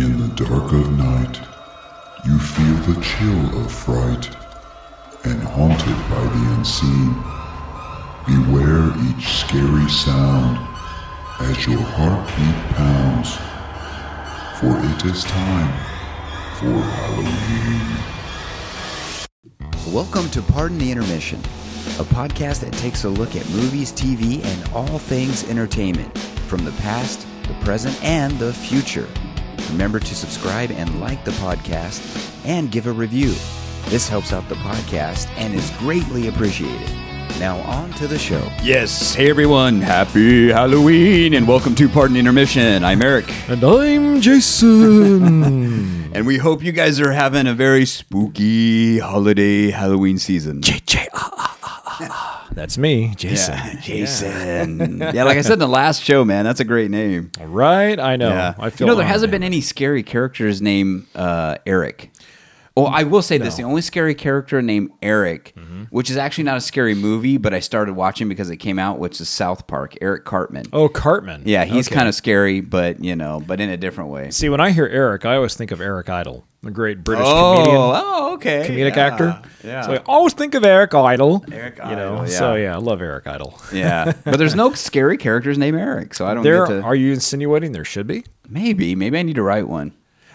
In the dark of night, you feel the chill of fright, and haunted by the unseen, beware each scary sound as your heartbeat pounds, for it is time for Halloween. Welcome to Pardon the Intermission, a podcast that takes a look at movies, TV, and all things entertainment from the past, the present, and the future. Remember to subscribe and like the podcast and give a review. This helps out the podcast and is greatly appreciated. Now, on to the show. Yes, hey everyone, happy Halloween and welcome to Pardon the Intermission. I'm Eric, And I'm Jason. and we hope you guys are having a very spooky holiday Halloween season. That's me, Jason. Yeah, Jason. Yeah. like I said in the last show, man, that's a great name. Right? I know. Yeah, I feel you know there hasn't been any scary characters named uh, Eric. Well, I will say this: the only scary character named Eric, Mm-hmm. which is actually not a scary movie, but I started watching because it came out, which is South Park. Eric Cartman. Oh, Cartman. Yeah, he's Okay. kind of scary, but you know, but in a different way. See, when I hear Eric, I always think of Eric Idle, the great British oh, comedian, oh, okay. comedic Yeah, actor. Yeah. So I always think of Eric Idle. Eric You know. Idle, So yeah. yeah, I love Eric Idle. yeah, but there's no scary characters named Eric, so I don't There get to. are you insinuating there should be? maybe, maybe I need to write one.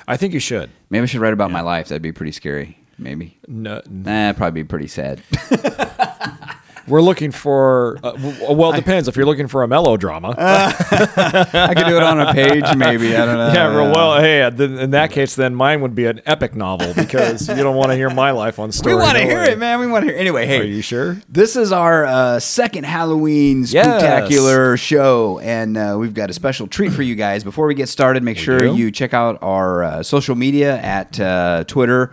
I think you should. Maybe I should write about my life. That'd be pretty scary. Maybe. No, Nah, it'd probably be pretty sad. we're looking for. Uh, well, it depends. If you're looking for a melodrama, I could do it on a page, maybe. I don't know. yeah. Well, hey, then, in that case, then mine would be an epic novel because you don't want to hear my life on story. we want to hear it, man. We want to hear. Anyway, hey, Are you sure? This is our uh, second Halloween Yes. spectacular show, and uh, we've got a special treat for you guys. Before we get started, make sure do. you check out our uh, social media at uh, Twitter.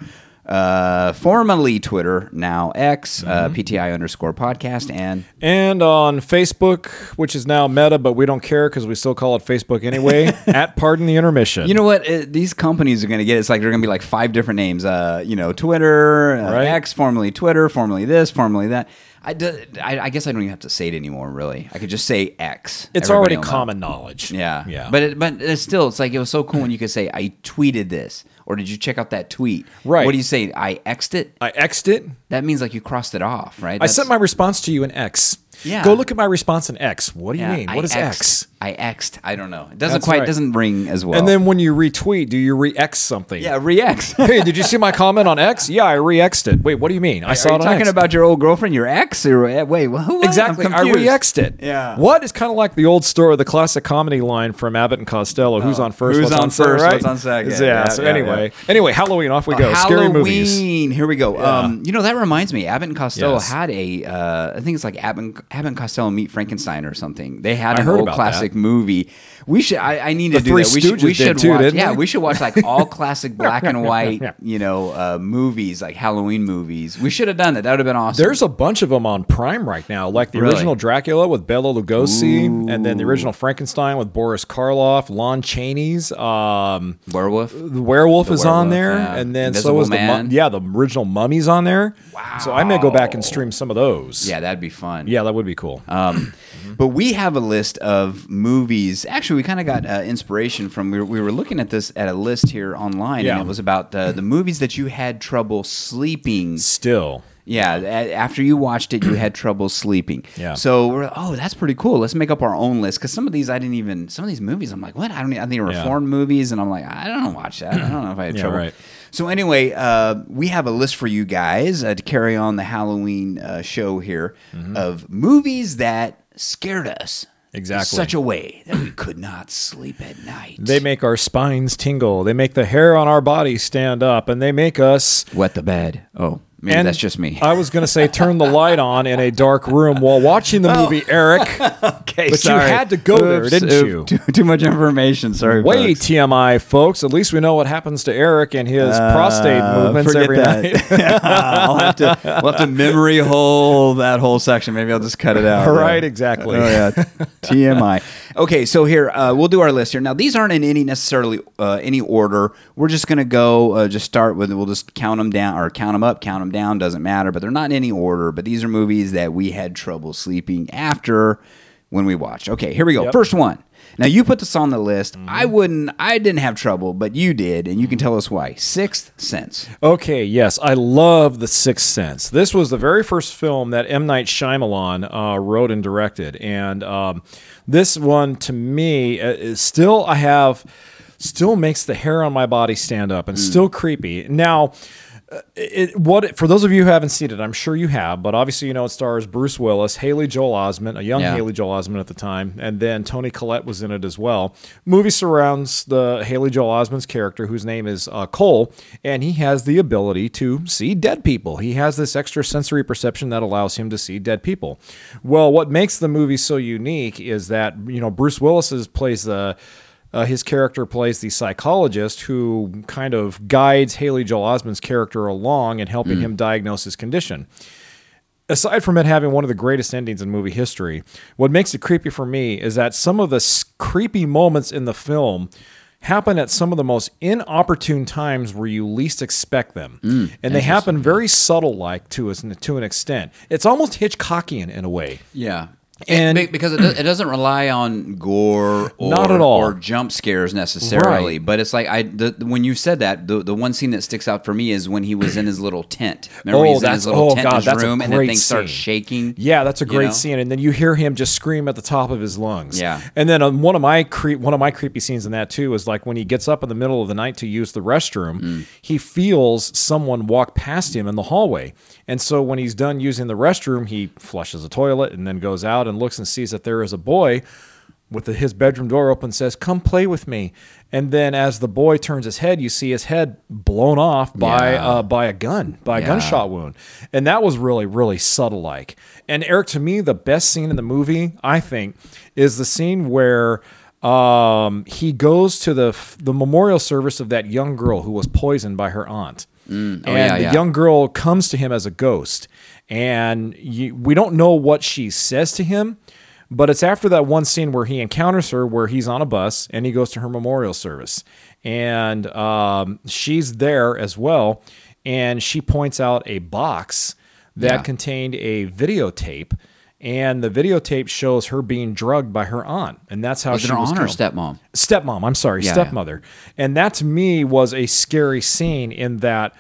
Uh, formerly Twitter, now X, uh, Mm-hmm. PTI underscore podcast, and And on Facebook, which is now Meta, but we don't care because we still call it Facebook anyway. at Pardon the Intermission. you know what? Uh these companies are going to get. It's like they're going to be like five different names. Uh, you know, Twitter, uh, Right. X, formerly Twitter, formerly this, formerly that. I, I, I guess I don't even have to say it anymore. Really, I could just say X. it's Everybody already will know. common knowledge. Yeah, yeah. But it, but it's still, it's like it was so cool when you could say, "I tweeted this," or "Did you check out that tweet?" Right. What do you say? I xed it. I X'd it. That means like you crossed it off, right? I sent my response to you in X. Yeah. Go look at my response in X. What do you Yeah, mean? I What is xed. X? I xed. I don't know. It doesn't That's quite right. doesn't ring as well. And then when you retweet, do you re-X something? yeah, re-x. hey, did you see my comment on X? Yeah, I re-X'd it. Wait, what do you mean? I Are saw you it on talking X. about your old girlfriend, your ex, or wait? Who? Exactly. I re-X'd it. Yeah. What is kind of like the old story, the classic comedy line from Abbott and Costello. Who's on first? Oh. Who's on second, first, right? what's on second. Yeah. Yeah, so yeah, anyway, yeah. anyway, Halloween. Off we go. Uh, Scary Halloween. movies. Here we go. Um, you know that reminds me. Abbott and Costello Yes. had a. Uh, I think it's like Abbott, Abbott and Costello meet Frankenstein or something. They had I an old about classic movie. We should. I, I need to The do that. We should. We should too, watch. didn't Yeah, they? we should watch like all classic black and white. You know, uh, movies like Halloween movies. We should have done that. That would have been awesome. There's a bunch of them on Prime right now, like the Really? original Dracula with Bela Lugosi, and then the original Frankenstein with Boris Karloff, Lon Chaney's. Um, werewolf. the werewolf The is on there, yeah. and then Invisible so was the Man. mu- yeah the original Mummy's on there. Wow! So I may go back and stream some of those. Yeah, that'd be fun. yeah, that would be cool. Um, but we have a list of movies. Actually, we kind of got uh, inspiration from we were, we were looking at this at a list here online, Yeah. and it was about uh, the movies that you had trouble sleeping. Still, Yeah, a- after you watched it, you had trouble sleeping. Yeah. So we're oh, that's pretty cool. Let's make up our own list because some of these I didn't even. Some of these movies I'm like, what? I don't. I think were Yeah. foreign movies, and I'm like, I don't watch that. I don't know if I had Yeah, trouble. right. So anyway, uh, we have a list for you guys uh, to carry on the Halloween uh, show here Mm-hmm. of movies that scared us. Exactly. such a way that we could not sleep at night. they make our spines tingle. They make the hair on our body stand up, and they make us. wet the bed. Oh, maybe And that's just me. I was going to say turn the light on in a dark room while watching the movie Eric. okay, but you had to go there, didn't you? Too, too much information. Sorry. Way folks. TMI, folks. At least we know what happens to Eric and his prostate Uh, movements every that. night. I'll have to we'll have to memory hole that whole section. Maybe I'll just cut it out. Right, exactly. Oh yeah, TMI. Okay, so here uh, we'll do our list here. Now these aren't in any necessarily uh, any order. We're just gonna go uh, just start with. We'll just count them down or count them up, count them down. Doesn't matter. But they're not in any order. But these are movies that we had trouble sleeping after when we watched. Okay, here we go. Yep. First one. Now you put this on the list. Mm-hmm. I wouldn't. I didn't have trouble, but you did, and you can tell us why. Sixth Sense. Okay, yes, I love The Sixth Sense. This was the very first film that M. Night Shyamalan uh, wrote and directed, and um, this one to me uh, is still I have still makes the hair on my body stand up and still creepy. Now. It, what for those of you who haven't seen it, I'm sure you have, but obviously you know it stars Bruce Willis, Haley Joel Osment, a young Yeah. Haley Joel Osment at the time, and then Toni Collette was in it as well. Movie surrounds the Haley Joel Osment's character, whose name is uh, Cole, and he has the ability to see dead people. He has this extra sensory perception that allows him to see dead people. Well, what makes the movie so unique is that you know Bruce Willis is, plays the uh, Uh, his character plays the psychologist who kind of guides Haley Joel Osment's character along and helping mm. him diagnose his condition aside from it having one of the greatest endings in movie history, what makes it creepy for me is that some of the s- creepy moments in the film happen at some of the most inopportune times where you least expect them. Mm, and they happen very subtle like to us to an extent. It's almost Hitchcockian in a way. Yeah. And- And because it, do- it doesn't rely on gore or, Not at all. or jump scares necessarily, Right. but it's like I the, when you said that the, the one scene that sticks out for me is when he was in his little tent. Remember Oh, he's in his little oh, tent God, in his room and then great things start shaking. Yeah, that's a you great know? scene, and then you hear him just scream at the top of his lungs. Yeah. and then um, one of my creep, one of my creepy scenes in that too is like when he gets up in the middle of the night to use the restroom, Mm. he feels someone walk past him in the hallway, and so when he's done using the restroom, he flushes the toilet and then goes out and looks and sees that there is a boy with the, his bedroom door open says come play with me and then as the boy turns his head you see his head blown off by Yeah. uh, by a gun by a Yeah. gunshot wound and that was really really subtle like and eric to me the best scene in the movie i think is the scene where um, he goes to the the memorial service of that young girl who was poisoned by her aunt and Oh, yeah, the yeah. young girl comes to him as a ghost and you, we don't know what she says to him but it's after that one scene where he encounters her where he's on a bus and he goes to her memorial service and um, she's there as well and she points out a box that Yeah. contained a videotape and the videotape shows her being drugged by her aunt. And that's how Was she it her was aunt or stepmom? stepmom i'm sorry Yeah, yeah. stepmother. And that to me was a scary scene in that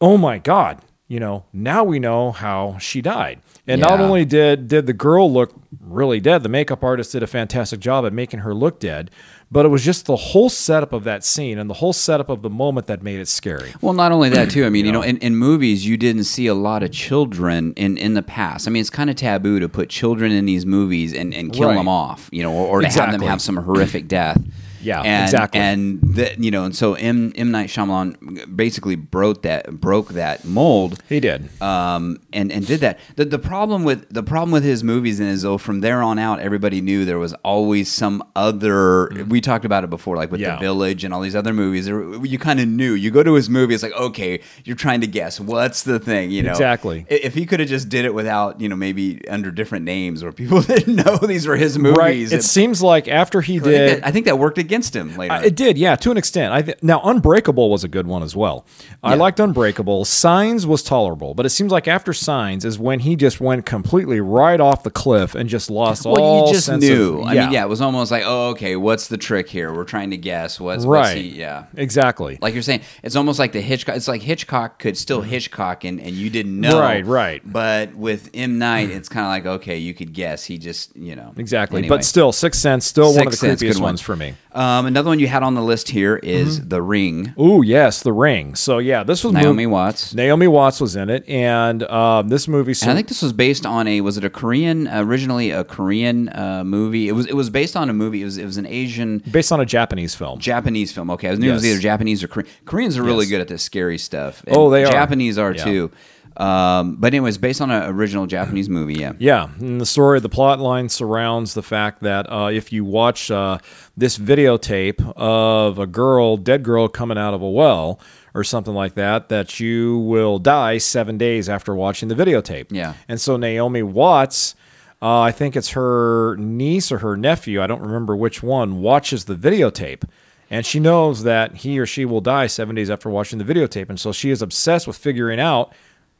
oh my god you know now we know how she died. And not only did did the girl look really dead the makeup artist did a fantastic job at making her look dead but it was just the whole setup of that scene and the whole setup of the moment that made it scary Well, not only that too. I mean, you know, in, in movies, you didn't see a lot of children in, in the past. I mean, it's kind of taboo to put children in these movies and, and kill Right. them off, you know, or, or to have them have some horrific death. Yeah, and, exactly. And that you know, and so M M Night Shyamalan basically broke that broke that mold. he did um, and and did that. The the problem with the problem with his movies is though from there on out, everybody knew there was always some other. We talked about it before, like with Yeah. the Village and all these other movies. There, you kind of knew. You go to his movie, it's like okay, you're trying to guess what's the thing. You know Exactly. If he could have just did it without you know maybe under different names or people didn't know these were his movies. right it, it- seems like after he I think, did that, I think that worked against him later. Uh, It did, yeah, to an extent. I th- now Unbreakable was a good one as well. I liked Unbreakable. Signs was tolerable, but it seems like after Signs is when he just went completely right off the cliff and just lost all. well, you just knew. Of, I mean, yeah, it was almost like, oh, okay, what's the trick here? We're trying to guess. What's right. What's he, yeah. exactly. Like you're saying, it's almost like the Hitchcock. It's like Hitchcock could still Hitchcock, and, and you didn't know. Right, right. But with M Night, it's kind of like okay, you could guess. He just you know exactly, Anyway. but still, Sixth Sense, still one of the creepiest good one. ones for me. Um, another one you had on the list here is Mm-hmm. The Ring. Ooh, yes, The Ring. So yeah, this was Naomi mov- Watts. Naomi Watts was in it, and um, this movie. And I think this was based on a was it a Korean originally a Korean uh, movie. It was it was based on a movie. It was it was an Asian based on a Japanese film. Japanese film. Okay, I knew it was either Japanese or Korean. Koreans are really Yes. good at this scary stuff. Oh, they are. Japanese are Yeah. too. Um, but anyways, based on an original Japanese movie. Yeah. Yeah, and the story, the plot line surrounds the fact that uh, if you watch uh, this videotape of a girl, dead girl, coming out of a well or something like that, that you will die seven days after watching the videotape. Yeah. And so Naomi Watts, uh, I think it's her niece or her nephew, I don't remember which one, watches the videotape. And she knows that he or she will die seven days after watching the videotape. And so she is obsessed with figuring out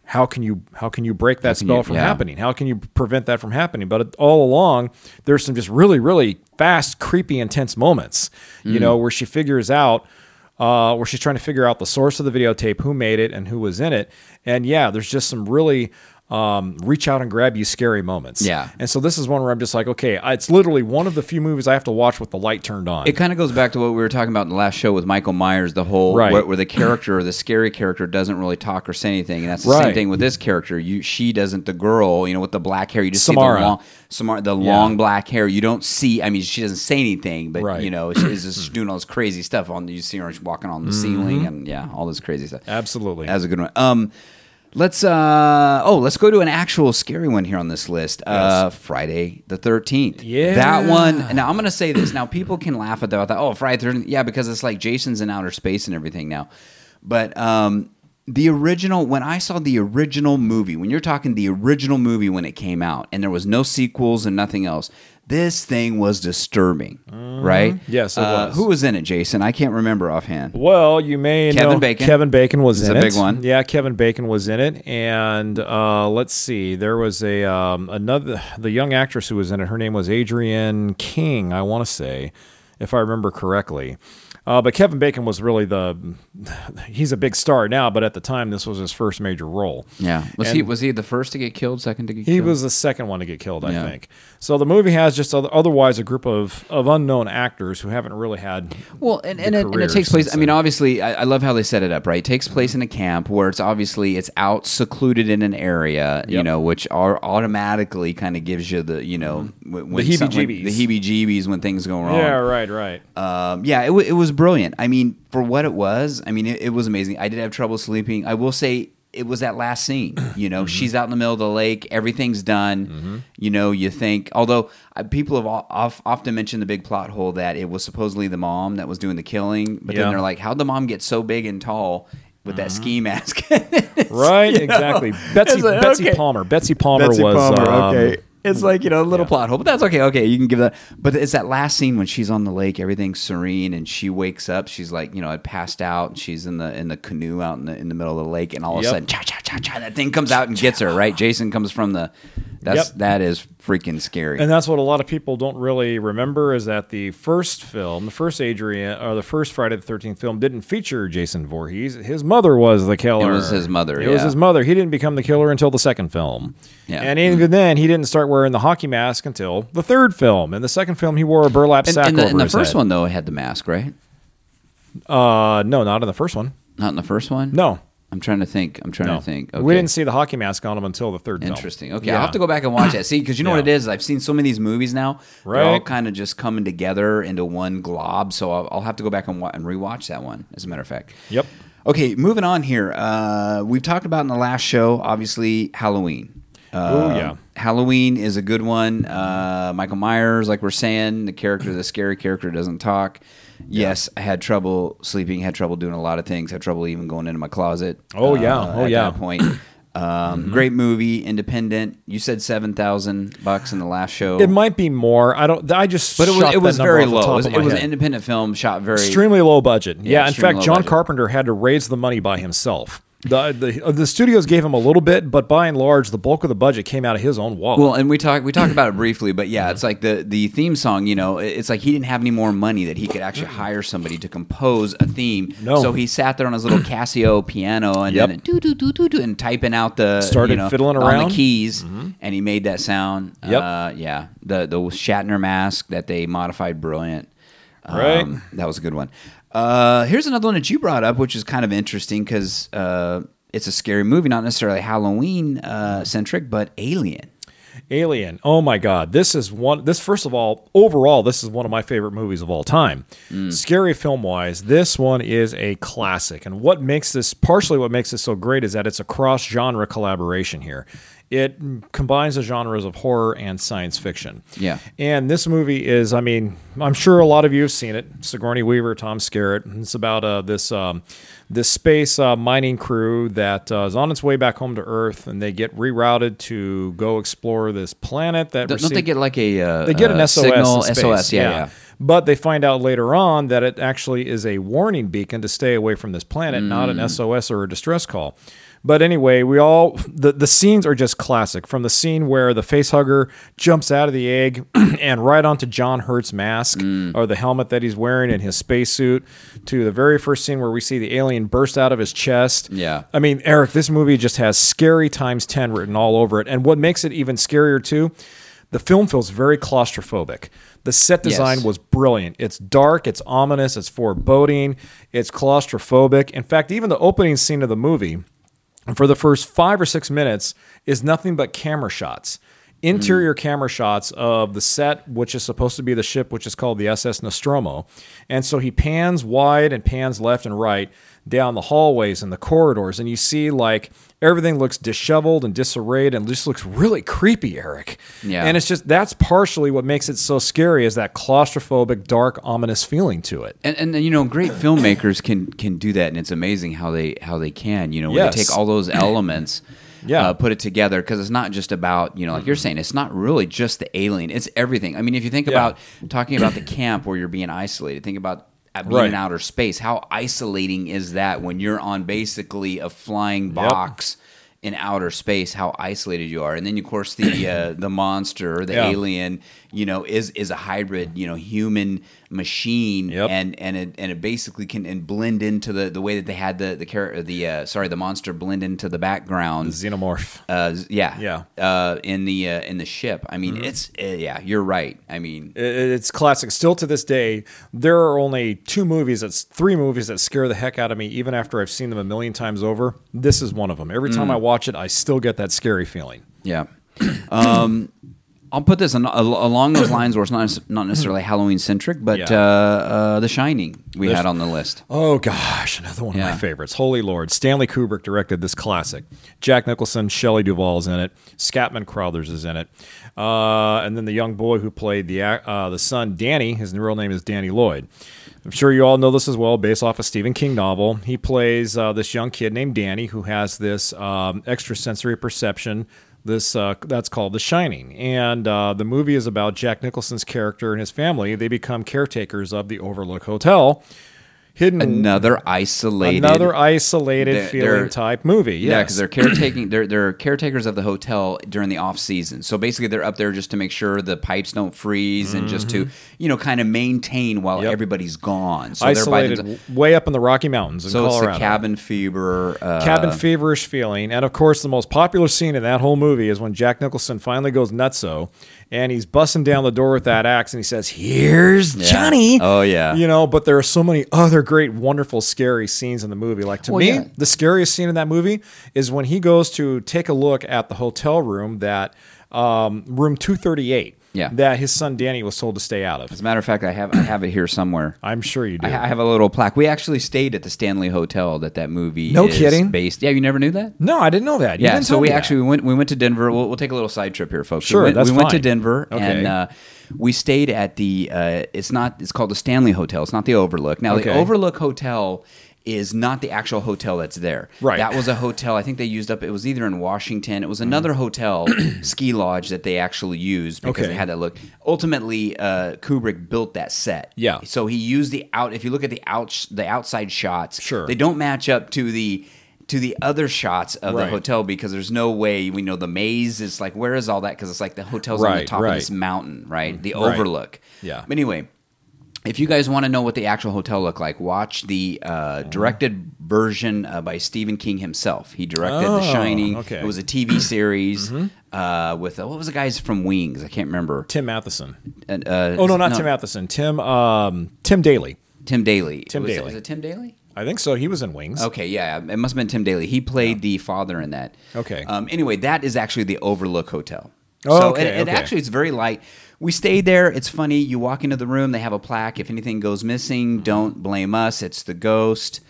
how can you how can you break that spell you- from yeah. happening? How can you prevent that from happening? But all along, there's some just really really fast, creepy, intense moments. Mm. You know, where she figures out. Uh, where she's trying to figure out the source of the videotape, who made it, and who was in it. And yeah, there's just some really um, reach out and grab you scary moments. Yeah. And so this is one where I'm just like, okay, it's literally one of the few movies I have to watch with the light turned on. It kind of goes back to what we were talking about in the last show with Michael Myers, the whole Right. where, where the character, the scary character, doesn't really talk or say anything, and that's the same Right. thing with this character. You, she doesn't. The girl, you know, with the black hair, you just Samara. see the long, Samara, the long black hair. You don't see. I mean, she doesn't say anything, but Right. you know, she's just doing all this crazy stuff. On you see her walking on the ceiling, and yeah, all this crazy stuff. Mm-hmm. Absolutely. That's a good one. Um, let's uh oh, let's go to an actual scary one here on this list. Uh, Friday the Thirteenth. Yeah. that one. Now I'm gonna say this. Now people can laugh at that. that, Oh, Friday the Thirteenth. Yeah, because it's like Jason's in outer space and everything now. But um, the original, when I saw the original movie, when you're talking the original movie when it came out, and there was no sequels and nothing else. This thing was disturbing, right? Mm-hmm. Yes, it Uh, was. Who was in it, Jason? I can't remember offhand. Well, you may Kevin know Bacon. Kevin Bacon was He's in a it. big one. Yeah, Kevin Bacon was in it, and uh, let's see, there was a um, another the young actress who was in it. Her name was Adrienne King, I want to say, if I remember correctly. Uh, but Kevin Bacon was really the he's a big star now, but at the time this was his first major role. Yeah, was And- he was he the first to get killed? Second to get He killed? He was the second one to get killed, I Yeah. think. So the movie has just other, otherwise a group of, of unknown actors who haven't really had Well, and, and, it, and it takes place. I mean, obviously, I, I love how they set it up. Right, it takes place in a camp where it's obviously it's out secluded in an area, you know, which are automatically kind of gives you the you know when, when The some- when- heebie-jeebies. the heebie-jeebies when things go wrong. Yeah, right, right. Um, yeah, it, it was brilliant. I mean, for what it was, I mean, it, it was amazing. I did have trouble sleeping. I will say it was that last scene. You know, she's out in the middle of the lake. Everything's done. You know, you think, although uh, people have o- of, often mentioned the big plot hole that it was supposedly the mom that was doing the killing, but Yeah. then they're like, how'd the mom get so big and tall with that ski mask? Right, You know? exactly. Betsy like, Betsy okay. Palmer. Betsy Palmer Betsy was Palmer, um, okay. It's like you know a little yeah. plot hole, but that's okay. Okay, you can give that. But it's that last scene when she's on the lake, everything's serene, and she wakes up. She's like you know had passed out, and she's in the in the canoe out in the in the middle of the lake, and all of a sudden, cha cha cha cha, that thing comes out and gets her. Right, Jason comes from the. That's Yep. that is freaking scary. And that's what a lot of people don't really remember is that the first film, the first Adrian or the first Friday the Thirteenth film, didn't feature Jason Voorhees. His mother was the killer. It was his mother, It was his mother. He didn't become the killer until the second film. Yeah. And even then, he didn't start wearing the hockey mask until the third film. In the second film, he wore a burlap and, sack and the, over and the his first head. one though had the mask, right? Uh, no, not in the first one. Not in the first one. No, I'm trying to think. I'm trying no. to think. Okay. We didn't see the hockey mask on him until the third film. Interesting. Okay, Yeah. I'll have to go back and watch that. See, because you know what it is. I've seen so many of these movies now. They're all Right. kind of just coming together into one glob. So I'll, I'll have to go back and, wa- and rewatch that one. As a matter of fact. Yep. Okay, moving on here. Uh, we've talked about in the last show, obviously Halloween. Uh, Ooh, yeah. Halloween is a good one. Uh, Michael Myers, like we're saying, the character, the scary character, doesn't talk. Yes, I had trouble sleeping. Had trouble doing a lot of things. Had trouble even going into my closet. Oh, yeah. uh, Oh, at yeah. That point. Um, Great movie, independent. You said seven thousand bucks in the last show. It might be more. I don't. I just. but it was it was very low. It was, it was an independent film shot very extremely low budget. Yeah, Yeah, in fact, John budget. Carpenter had to raise the money by himself. The, the uh, the studios gave him a little bit, but by and large, the bulk of the budget came out of his own wallet. Well, and we talked we talked about it briefly, but yeah, it's like the the theme song. You know, it's like he didn't have any more money that he could actually hire somebody to compose a theme. No. So he sat there on his little Casio piano and Yep. then do do do do do and typing out the Started you know, fiddling around. Mm-hmm. the keys, and he made that sound. Yep. Uh, yeah. The the Shatner mask that they modified, brilliant. Um, Right. that was a good one. Uh, here's another one that you brought up, which is kind of interesting because uh, it's a scary movie, not necessarily Halloween uh, centric, but Alien. Alien. Oh my God. This is one. This, first of all, overall, this is one of my favorite movies of all time. Mm. Scary film wise, this one is a classic. And what makes this, partially what makes this so great, is that it's a cross genre collaboration here. It combines the genres of horror and science fiction. Yeah. And this movie is, I mean, I'm sure a lot of you have seen it. Sigourney Weaver, Tom Skerritt. It's about uh, this um, this space uh, mining crew that uh, is on its way back home to Earth, and they get rerouted to go explore this planet that Don't, don't they get like a uh, they get an uh, SOS. signal in space, SOS? Yeah, yeah. But they find out later on that it actually is a warning beacon to stay away from this planet, not an SOS or a distress call. But anyway, we all the, the scenes are just classic. From the scene where the face hugger jumps out of the egg and right onto John Hurt's mask mm. or the helmet that he's wearing in his spacesuit, to the very first scene where we see the alien burst out of his chest. Yeah. I mean, Eric, this movie just has scary times 10 written all over it. And what makes it even scarier, too, the film feels very claustrophobic. The set design Yes. was brilliant. It's dark, it's ominous, it's foreboding, it's claustrophobic. In fact, even the opening scene of the movie, for the first five or six minutes, is nothing but camera shots. Interior mm. camera shots of the set, which is supposed to be the ship, which is called the SS Nostromo. And so he pans wide and pans left and right down the hallways and the corridors. And you see, like, everything looks disheveled and disarrayed and just looks really creepy, Eric. Yeah. And it's just that's partially what makes it so scary is that claustrophobic, dark, ominous feeling to it. And, and you know, great filmmakers can can do that, and it's amazing how they how they can. You know, Yes. they take all those elements, Yeah. uh, put it together because it's not just about you know, like you're saying, it's not really just the alien; it's everything. I mean, if you think Yeah. about talking about the camp where you're being isolated, think about. Being Right. in outer space, how isolating is that when you're on basically a flying box in outer space? How isolated you are, and then of course the uh, the monster, the Yeah. alien, you know, is is a hybrid, you know, human machine, Yep. and and it and it basically can and blend into the the way that they had the the char- the uh, sorry the monster blend into the background. Xenomorph. Uh, yeah, Yeah. Uh, in the uh, in the ship. I mean, it's uh, yeah, you're right. I mean, It's classic. Still to this day, there are only two movies, that's three movies that scare the heck out of me, even after I've seen them a million times over. This is one of them. Every Mm. time I watch it, I still get that scary feeling. yeah. Um, I'll put this on, along those lines where it's not not necessarily Halloween centric, but Yeah. uh, uh, The Shining we had on the list. Oh gosh, another one of my favorites. Holy Lord, Stanley Kubrick directed this classic. Jack Nicholson, Shelley Duvall's in it. Scatman Crothers is in it, uh, and then the young boy who played the uh, the son, Danny. His real name is Danny Lloyd. I'm sure you all know this as well, based off a Stephen King novel. He plays uh, this young kid named Danny who has this um, extrasensory perception. This uh, that's called The Shining, and uh, the movie is about Jack Nicholson's character and his family. They become caretakers of the Overlook Hotel, hidden Another isolated, another isolated They're- feeling they're- type movie. Yeah, because they're caretaking. They're they're caretakers of the hotel during the off season. So basically, they're up there just to make sure the pipes don't freeze and just to you know kind of maintain while Mm-hmm. Yep. everybody's gone. So isolated they're by way up in the Rocky Mountains in So it's Colorado. the cabin fever. Uh, cabin feverish feeling. And of course, the most popular scene in that whole movie is when Jack Nicholson finally goes nutso and he's busting down the door with that axe and he says, Here's Johnny. Oh, yeah. You know, but there are so many other great, wonderful, scary scenes in the movie. Like to Well, me, yeah. the scariest scene in that movie is when he goes to take a look at the hotel room that um, room 238 Yeah. that his son Danny was told to stay out of. As a matter of fact, I have I have it here somewhere. I'm sure you do. I ha- I have a little plaque. We actually stayed at the Stanley Hotel that that movie. No is kidding? Based. Yeah, you never knew that. no, I didn't know that. You Yeah, didn't so tell we me actually we went we went to Denver. We'll, we'll take a little side trip here, folks. Sure, we went, that's we went to. Denver Okay. and uh, we stayed at the. Uh, it's not. It's called the Stanley Hotel. It's not the Overlook. Now the Overlook Hotel is not the actual hotel that's there. Right. That was a hotel. I think they used up. It was either in Washington. It was another hotel ski lodge that they actually used because Okay. it had that look. Ultimately, uh, Kubrick built that set. Yeah. So he used the out. If you look at the out the outside shots, Sure. they don't match up to the to the other shots of Right. the hotel because there's no way we know the maze is like where is all that because it's like the hotel's on the top right. of this mountain right the Right. overlook Yeah. but anyway if you guys want to know what the actual hotel looked like watch the uh, Uh-huh. directed version uh, by Stephen King himself he directed Oh, The Shining okay. Mm-hmm. it was a TV series uh, with uh, what was the guys from Wings I can't remember Tim Matheson. And, uh, Oh no, not Tim Matheson. Tim um, Tim Daly. Tim Daly Tim was It, Daly. was it Tim Daly I think so. He was in Wings. Okay, yeah, it must have been Tim Daly. He played the father in that. Okay. Um, anyway, that is actually the Overlook Hotel. Oh, so okay, it, it okay. actually it's very light. We stayed there. It's funny. You walk into the room. They have a plaque. If anything goes missing, don't blame us. It's the ghost.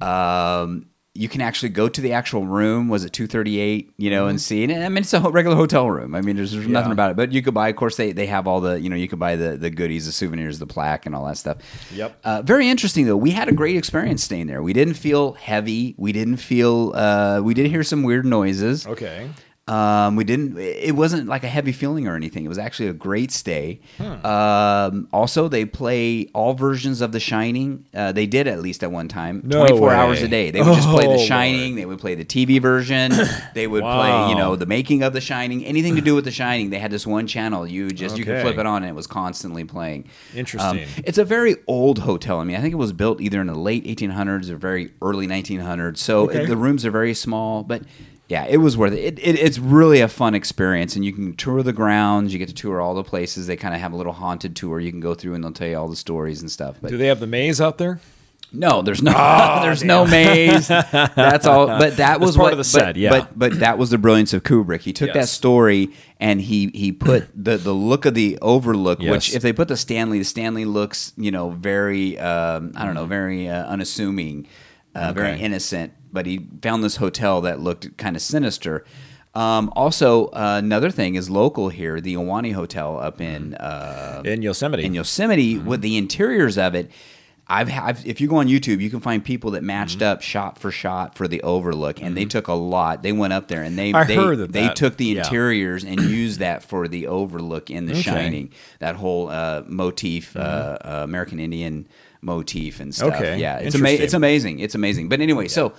Um, you can actually go to the actual room. Was it two thirty eight? You know, and see. And I mean, it's a regular hotel room. I mean, there's, there's nothing Mm-hmm. Yeah. about it. But you could buy. Of course, they they have all the you know you could buy the the goodies, the souvenirs, the plaque, and all that stuff. Yep. Uh, very interesting though. We had a great experience staying there. We didn't feel heavy. We didn't feel. Uh, we did hear some weird noises. Okay. Um, we didn't. It wasn't like a heavy feeling or anything. It was actually a great stay. Um, also, they play all versions of The Shining. Uh, they did at least at one time, No twenty four hours a day. They would just play Oh, The Lord. Shining. They would play the TV version. they would play, you know, the making of The Shining. Anything to do with The Shining. They had this one channel. You just you could flip it on, and it was constantly playing. Interesting. Um, it's a very old hotel. I mean, I think it was built either in the late 1800s or very early 1900s. So Okay. it- the rooms are very small, but yeah, it was worth it. It, it. It's really a fun experience, and you can tour the grounds. You get to tour all the places. They kind of have a little haunted tour you can go through, and they'll tell you all the stories and stuff. But Do they have the maze out there? no, there's no, there's no maze. That's all. But that was part what, of the but- set, yeah. But but that was the brilliance of Kubrick. He took that story and he he put the the look of the Overlook, Yes. which if they put the Stanley, the Stanley looks you know very um, I don't know very uh, unassuming, uh, very innocent. But he found this hotel that looked kind of sinister. Um, also, uh, another thing is local here, the Ahwahnee Hotel up in uh, In Yosemite. in Yosemite Mm-hmm. with the interiors of it. I've, I've if you go on YouTube, you can find people that matched Mm-hmm. up shot for shot for the Overlook, and they took a lot. They went up there and they I they, that they that- took the yeah. interiors and used that for the Overlook in The Okay. Shining. That whole uh, motif, uh, uh, American Indian motif and stuff. Mm-hmm. Okay. Yeah, it's ama- it's amazing. It's amazing. But anyway, so.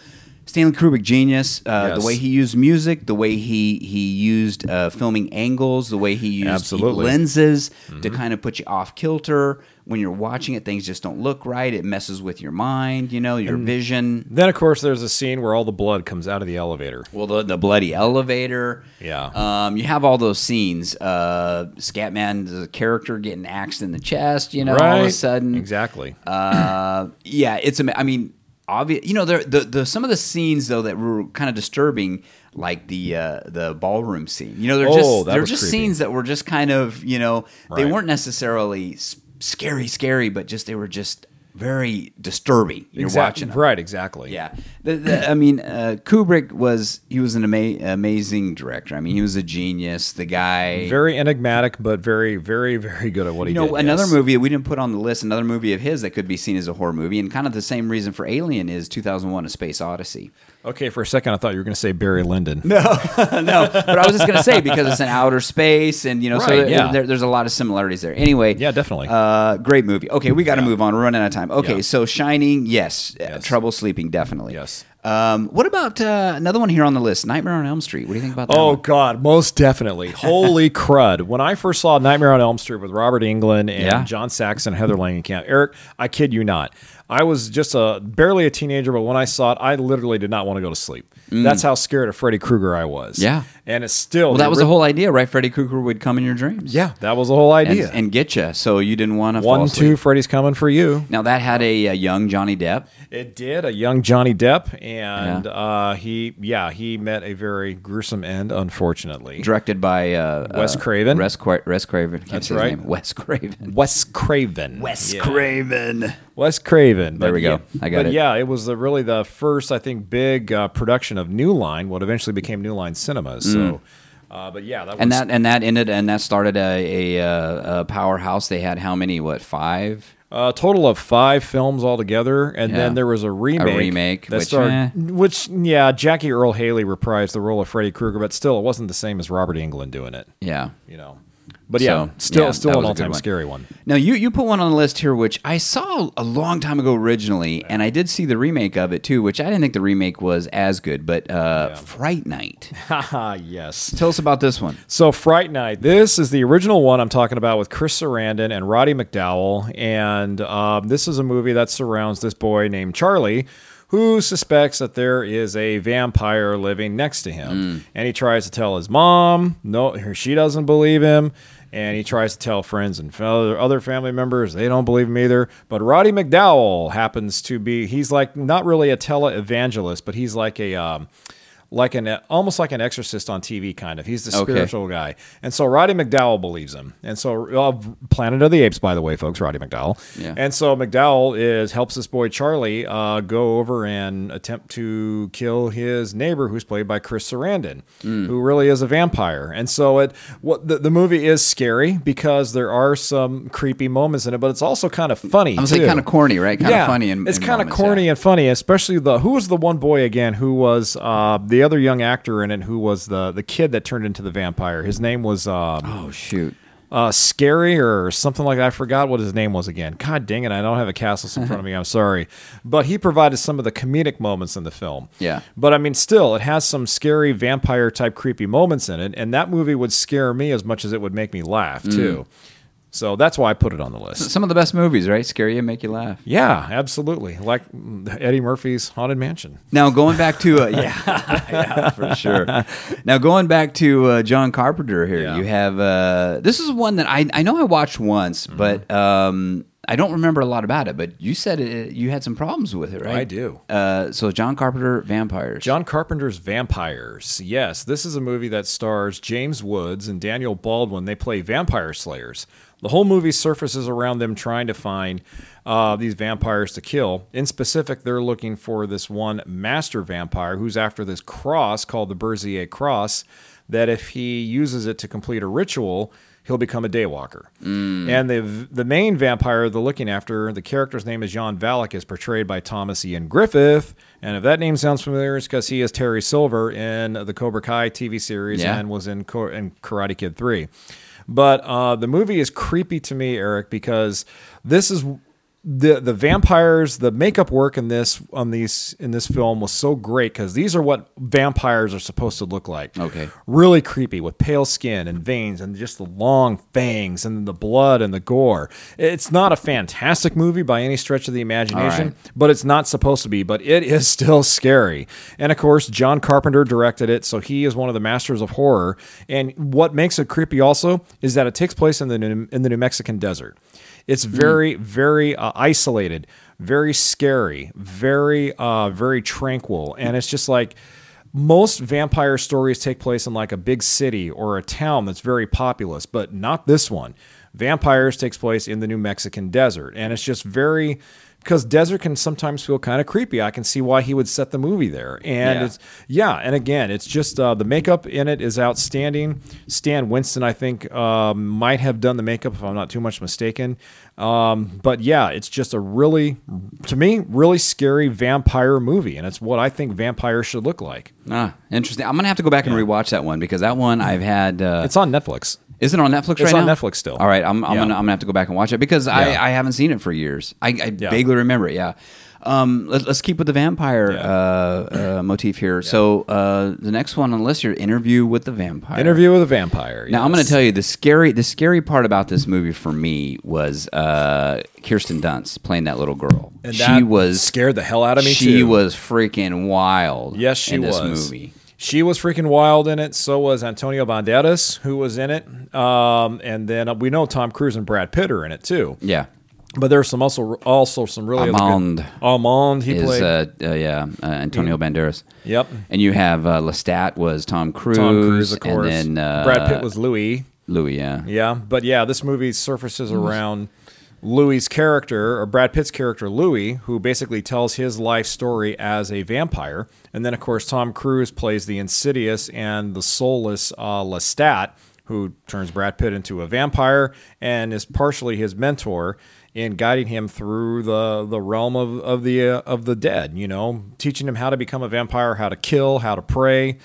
Stanley Kubrick, genius. Uh, Yes. The way he used music, the way he he used uh, filming angles, the way he used Absolutely. lenses Mm-hmm. to kind of put you off kilter. When you're watching it, things just don't look right. It messes with your mind, you know, your vision. Then, of course, there's a scene where all the blood comes out of the elevator. Well, the, the bloody elevator. Yeah. Um, you have all those scenes. Uh, Scatman, the character getting axed in the chest, you know, all of a sudden. Exactly. Uh, yeah, it's. I mean, obvious. You know, there the, the some of the scenes though that were kind of disturbing, like the uh, the ballroom scene. You know, they're Oh, just they're just creepy. scenes that were just kind of you know they weren't necessarily scary, scary, but just they were just very disturbing. You're Exact- watching them. Right, exactly. Yeah, the, the, I mean, uh, Kubrick was he was an ama- amazing director. I mean, he was a genius. The guy, Very enigmatic, but very, very, very good at what you he You know, did. another yes. movie that we didn't put on the list, another movie of his that could be seen as a horror movie, and kind of the same reason for Alien is 2001: A Space Odyssey. Okay, for a second, I thought you were going to say Barry Lyndon. no, no, but I was just gonna say because it's in outer space, and you know, so Right, there- yeah. there, there's a lot of similarities there. Anyway, Yeah, definitely. Uh, great movie. Okay, we got to Yeah. move on. We're running out of time. Okay, Yeah. so Shining, yes. Yes. Trouble sleeping, definitely. Yes. Um, what about uh, another one here on the list? Nightmare on Elm Street. What do you think about that? Oh one? God, most definitely. Holy crud! When I first saw Nightmare on Elm Street with Robert Englund and Yeah. John Saxon, and Heather Langenkamp, Eric, I kid you not, I was just a barely a teenager, but when I saw it, I literally did not want to go to sleep. That's how scared of Freddy Krueger I was. Mm. Yeah. and it's still Well, that was the whole idea, right? Freddy Krueger would come in your dreams. Yeah, that was the whole idea. and get you. So you didn't want to fall One, two, Freddy's coming for you. Now that had a, uh young Johnny Depp. It did a young Johnny Depp, and uh, he, yeah, he met a very gruesome end, unfortunately. directed by uh, Wes uh, Craven. Wes, Cra- Wes Craven. Can't That's right. name. Wes Craven. Wes Craven. Wes Yeah. Craven. Wes Craven. There But we go. yeah- I got but it. yeah, it was the, really the first, I think, big uh, production of New Line, what eventually became New Line Cinemas. So, uh, but yeah, that was Mm. And that and that ended and that started a, a, uh, a powerhouse. They had how many? What five? A total of five films altogether, and Yeah. then there was a remake. A remake, that which, starred, eh. which yeah, Jackie Earle Haley reprised the role of Freddy Krueger, but still, it wasn't the same as Robert Englund doing it. Yeah. You know, but yeah, So, still, yeah, still an was a good all-time one. scary one. Now you you put one on the list here, which I saw a long time ago originally, and I did see the remake of it too, which I didn't think the remake was as good. But uh, Fright Night. Haha, yes. Tell us about this one. So Fright Night. This is the original one I'm talking about with Chris Sarandon and Roddy McDowall, and um, this is a movie that surrounds this boy named Charlie. Who suspects that there is a vampire living next to him? And he tries to tell his mom. No, she doesn't believe him. And he tries to tell friends and other family members. They don't believe him either. But Roddy McDowall happens to be, he's like not really a televangelist, but he's like a. Um, like an almost like an exorcist on TV, kind of. He's the Okay. spiritual guy, and so Roddy McDowall believes him. And so, uh, Planet of the Apes, by the way, folks, Roddy McDowall. Yeah. And so McDowall is helps this boy Charlie uh, go over and attempt to kill his neighbor, who's played by Chris Sarandon, Hmm. who really is a vampire. And so it what the, the movie is scary because there are some creepy moments in it, but it's also kind of funny. I'm gonna say too. kind of corny, right? Kind of funny. In, it's kind of corny yeah. and funny, especially the who was the one boy again who was uh, the other young actor in it who was the the kid that turned into the vampire. His name was um, Oh shoot. uh, Scary or something like that. I forgot what his name was again. God dang it, I don't have a cast list in front of me. I'm sorry. But he provided some of the comedic moments in the film. Yeah. But I mean, still, it has some scary vampire type creepy moments in it. And that movie would scare me as much as it would make me laugh, too. So that's why I put it on the list. Some of the best movies, right? Scare you, and make you laugh. Yeah, absolutely. Like mm, Eddie Murphy's Haunted Mansion. Now going back to uh, yeah, yeah, for sure. Now going back to uh, John Carpenter here, Yeah. you have uh, this is one that I I know I watched once, Mm-hmm. but um, I don't remember a lot about it. But you said it, you had some problems with it, right? I do. Uh, so John Carpenter, vampires. John Carpenter's Vampires. Yes, this is a movie that stars James Woods and Daniel Baldwin. They play vampire slayers. The whole movie surfaces around them trying to find uh, these vampires to kill. In specific, they're looking for this one master vampire who's after this cross called the Berzier Cross. That if he uses it to complete a ritual, he'll become a daywalker. And the the main vampire they're looking after, the character's name is John Valek, is portrayed by Thomas Ian Griffith. And if that name sounds familiar, it's because he is Terry Silver in the Cobra Kai TV series Yeah. and was in, in Karate Kid 3. But uh, the movie is creepy to me, Eric, because this is the the vampires, the makeup work in this on these in this film was so great because these are what vampires are supposed to look like. Okay. really creepy with pale skin and veins and just the long fangs and the blood and the gore. It's not a fantastic movie by any stretch of the imagination, right. but it's not supposed to be. But it is still scary. And of course, John Carpenter directed it, so he is one of the masters of horror. And what makes it creepy also is that it takes place in the New, in the New Mexican desert. It's very, very uh, isolated, very scary, very, uh, very tranquil, and it's just like most vampire stories take place in like a big city or a town that's very populous, but not this one. Vampires takes place in the New Mexican desert, and it's just very because desert can sometimes feel kind of creepy. I can see why he would set the movie there, and Yeah. it's yeah, and again, it's just uh, the makeup in it is outstanding. Stan Winston, I think, um, might have done the makeup if I'm not too much mistaken. Um, but yeah, it's just a really, to me, really scary vampire movie, and it's what I think vampires should look like. Ah, interesting. I'm gonna have to go back and rewatch that one because that one I've had. Uh, It's on Netflix. Is it on Netflix right now? It's right on now? Netflix still. All right, I'm, I'm Yeah. gonna I'm gonna have to go back and watch it because Yeah. I, I haven't seen it for years. I, I Yeah. vaguely remember it. Yeah. Um, let, us keep with the vampire uh, uh, motif here. So uh, the next one unless here, interview with the vampire. Interview with a Vampire. Now I'm going to tell you the scary the scary part about this movie for me was uh, Kirsten Dunst playing that little girl. And she that was scared the hell out of me, She too. was freaking wild. Yes, she in this was. movie. She was freaking wild in it. So was Antonio Banderas, who was in it. Um, and then uh, we know Tom Cruise and Brad Pitt are in it too. Yeah, But there's some also also some really other good- he is played. uh, uh, yeah uh, Antonio Banderas. yep. And you have uh, Lestat was Tom Cruise. Tom Cruise, of course. And then uh, Brad Pitt was Louis. Louis. Yeah. Yeah, but yeah, this movie surfaces around Louis's character, or Brad Pitt's character, Louis, who basically tells his life story as a vampire. And then, of course, Tom Cruise plays the insidious and the soulless uh, Lestat, who turns Brad Pitt into a vampire and is partially his mentor in guiding him through the, the realm of, of the uh, of the dead. You know, teaching him how to become a vampire, how to kill, how to pray.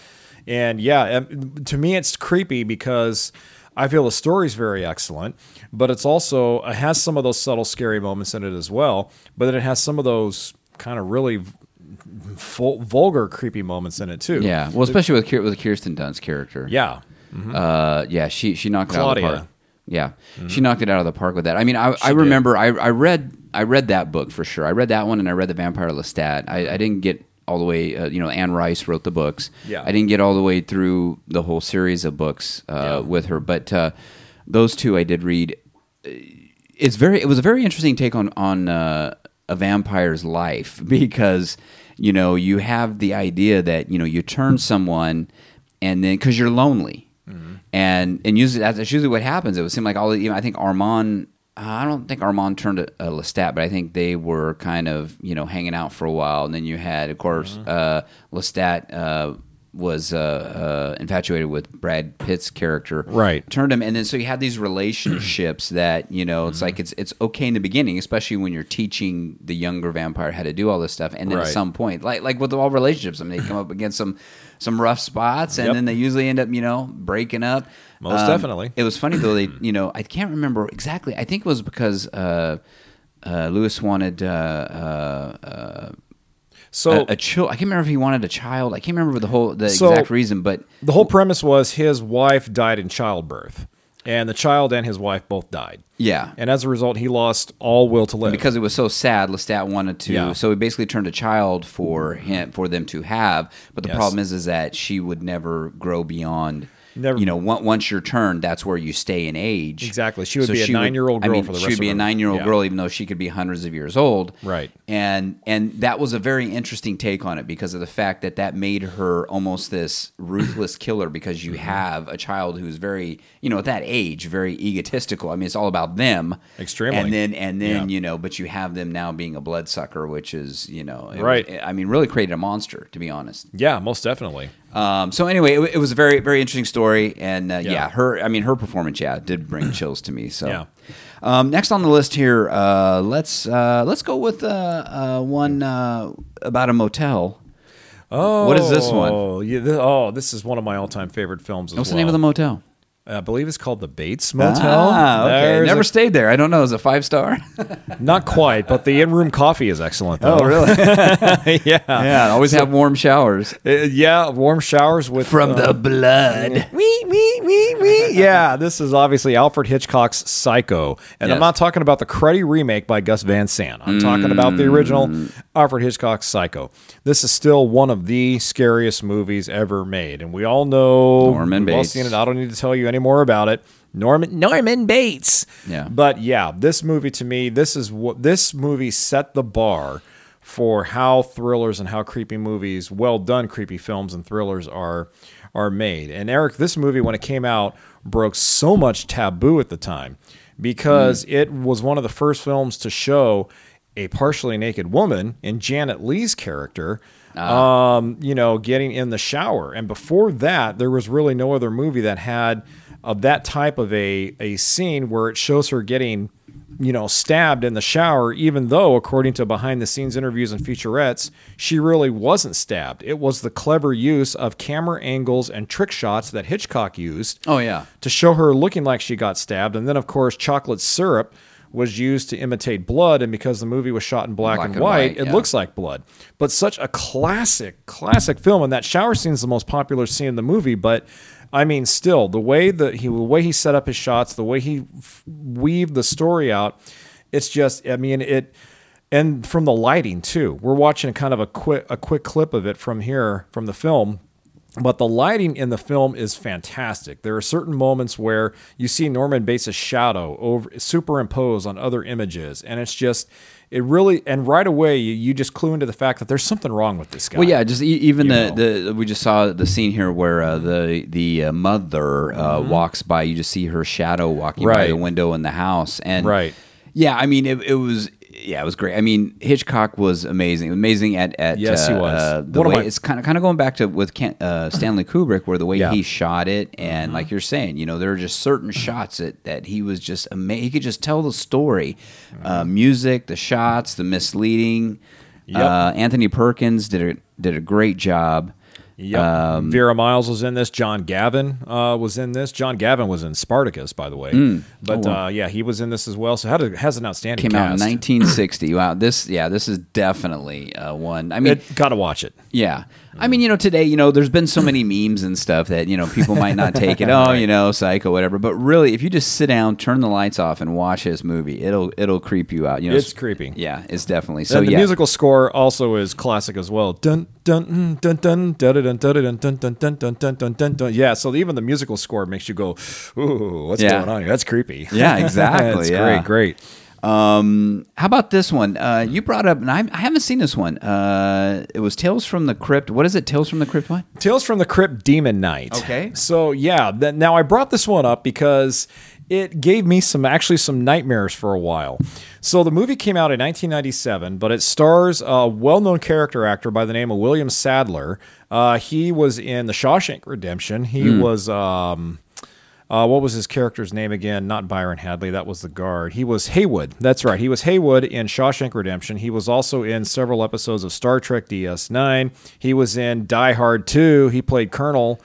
And yeah, to me, it's creepy because I feel the story's very excellent, but it's also it has some of those subtle, scary moments in it as well. But then it has some of those kind of really vul- vulgar, creepy moments in it too. Yeah. Well, especially with with Kirsten Dunst's character. yeah, Uh, yeah, she she knocked it out of the Claudia. park. Yeah, she knocked it out of the park with that. I mean, I, I remember I, I read I read that book for sure. I read that one and I read the Vampire Lestat. I, I didn't get all the way. Uh, you know, Anne Rice wrote the books. Yeah. I didn't get all the way through the whole series of books uh, Yeah. with her, but uh, those two I did read. It's very. It was a very interesting take on on uh, a vampire's life because you know you have the idea that you know you turn someone and then because you're lonely and and usually that's that's usually what happens. It would seem like all you know, I think Armand. I don't think Armand turned a, a Lestat, but I think they were kind of you know hanging out for a while, and then you had, of course, uh, Lestat uh, was uh, uh, infatuated with Brad Pitt's character, Right. Turned him, and then so you have these relationships that you know Mm-hmm. it's like it's it's okay in the beginning, especially when you're teaching the younger vampire how to do all this stuff, and then at some point, like like with all relationships, I mean, they come up against some some rough spots, and Yep. then they usually end up you know breaking up. Um, Most definitely. It was funny though. They you know I can't remember exactly. I think it was because. Uh, uh, Louis wanted uh, uh, uh, So a, a child. I can't remember if he wanted a child. I can't remember the whole the So- exact reason, but the whole premise was his wife died in childbirth, and the child and his wife both died. yeah, And as a result, he lost all will to live. because it was so sad, Lestat wanted to. Yeah. So he basically turned a child for him for them to have. But the Yes. problem is, is that she would never grow beyond. Never- You know, on- once you're turned, that's where you stay in age. Exactly. She would be a nine-year-old I girl mean, for the she rest She would be a nine-year-old yeah. girl, even though she could be hundreds of years old. Right. And and that was a very interesting take on it because of the fact that that made her almost this ruthless killer because Mm-hmm. you have a child who's very, you know, at that age, very egotistical. I mean, it's all about them. Extremely. And then and then Yeah. you know, but you have them now being a bloodsucker, which is you know, Right. I mean, really created a monster to be honest. yeah, most definitely. Um, so anyway, it, it was a very very interesting story, and uh, yeah. Yeah. her I mean her performance, yeah, did bring chills to me. So Yeah. um, next on the list here, uh, let's uh, let's go with uh, uh, one uh, about a motel. Oh, What is this one? Yeah, this, oh, this is one of my all-time favorite films. As What's the name of the motel? I believe it's called the Bates Motel. Ah, okay. There's Never a- stayed there. I don't know. Is it five star? not quite, but the in-room coffee is excellent. Though. Oh, really? yeah. yeah. Always have warm showers Uh, yeah, warm showers with from uh, the blood. Wee, wee, wee, wee. Yeah, this is obviously Alfred Hitchcock's Psycho. And Yes. I'm not talking about the cruddy remake by Gus Van Sant. I'm talking about the original Alfred Hitchcock's Psycho. This is still one of the scariest movies ever made. And we all know Norman we've all seen it. I don't need to tell you any more about it. Norman Norman Bates. Yeah. But yeah, this movie to me, this is what this movie set the bar for how thrillers and how creepy movies, well done creepy films and thrillers are are made. And Eric, this movie when it came out broke so much taboo at the time because it was one of the first films to show a partially naked woman in Janet Leigh's character um, you know, getting in the shower. And before that, there was really no other movie that had of that type of a a scene where it shows her getting, you know, stabbed in the shower, even though, according to behind the scenes interviews and featurettes, she really wasn't stabbed. It was the clever use of camera angles and trick shots that Hitchcock used Oh yeah. to show her looking like she got stabbed. And then, of course, chocolate syrup was used to imitate blood. And because the movie was shot in black, Black and, and white, white, it yeah. looks like blood. But such a classic, classic film. And that shower scene is the most popular scene in the movie. But I mean, still, the way that he, the way he set up his shots, the way he f- weaved the story out, it's just, I mean, it. And from the lighting too, we're watching kind of a quick a quick clip of it from here from the film. But the lighting in the film is fantastic. There are certain moments where you see Norman Bates' shadow over superimposed on other images, and it's just it really and right away you, you just clue into the fact that there's something wrong with this guy. Well, yeah, just e- even the, the we just saw the scene here where uh, the the uh, mother uh, walks by. You just see her shadow walking by Mm-hmm. The window in the house, and Right. Yeah, I mean, it, it was yeah, it was great. I mean, Hitchcock was amazing, amazing at at Yes, he uh, was. uh, the of way my- it's kind of kind of going back to with uh, Stanley Kubrick, where the way Yeah. Mm-hmm. he shot it, and like you're saying, you know, there are just certain shots that that he was just amazing. He could just tell the story, uh, music, the shots, the misleading. Mm-hmm. Yep. Uh, Anthony Perkins did a did a great job. Yep. Um, Vera Miles was in this. John Gavin uh, was in this. John Gavin was in Spartacus, by the way. But uh, yeah, he was in this as well. So had a, has an outstanding Oh, Came out in 1960. Wow, this yeah, this is definitely uh, one. I mean, It, gotta watch it. Yeah. I mean, you know, today, you know, there's been so many memes and stuff that, you know, people might not take it, oh, you know, psycho, whatever. But really, if you just sit down, turn the lights off, and watch this movie, it'll it'll creep you out. You know, It's creepy. Yeah, it's definitely so. and the yeah, musical score also is classic as well. Dun dun mm, dun dun dun dun dun dun dun dun dun dun dun dun dun dun. Yeah, so even the musical score makes you go, "Ooh, what's Yeah. going on here? That's creepy." Yeah, exactly, it's yeah. great, great. Um, how about this one? Uh, you brought up, and I, I haven't seen this one. Uh, it was Tales from the Crypt. What is it? Tales from the Crypt? What? Tales from the Crypt Demon Knight. Okay. So yeah, that, now I brought this one up because it gave me some actually some nightmares for a while. So the movie came out in 1997, but it stars a well-known character actor by the name of William Sadler. Uh, he was in The Shawshank Redemption. He was. Um, uh, what was his character's name again? Not Byron Hadley. That was the guard. He was Haywood. That's right. He was Haywood in Shawshank Redemption. He was also in several episodes of Star Trek DS9. He was in Die Hard 2. He played Colonel.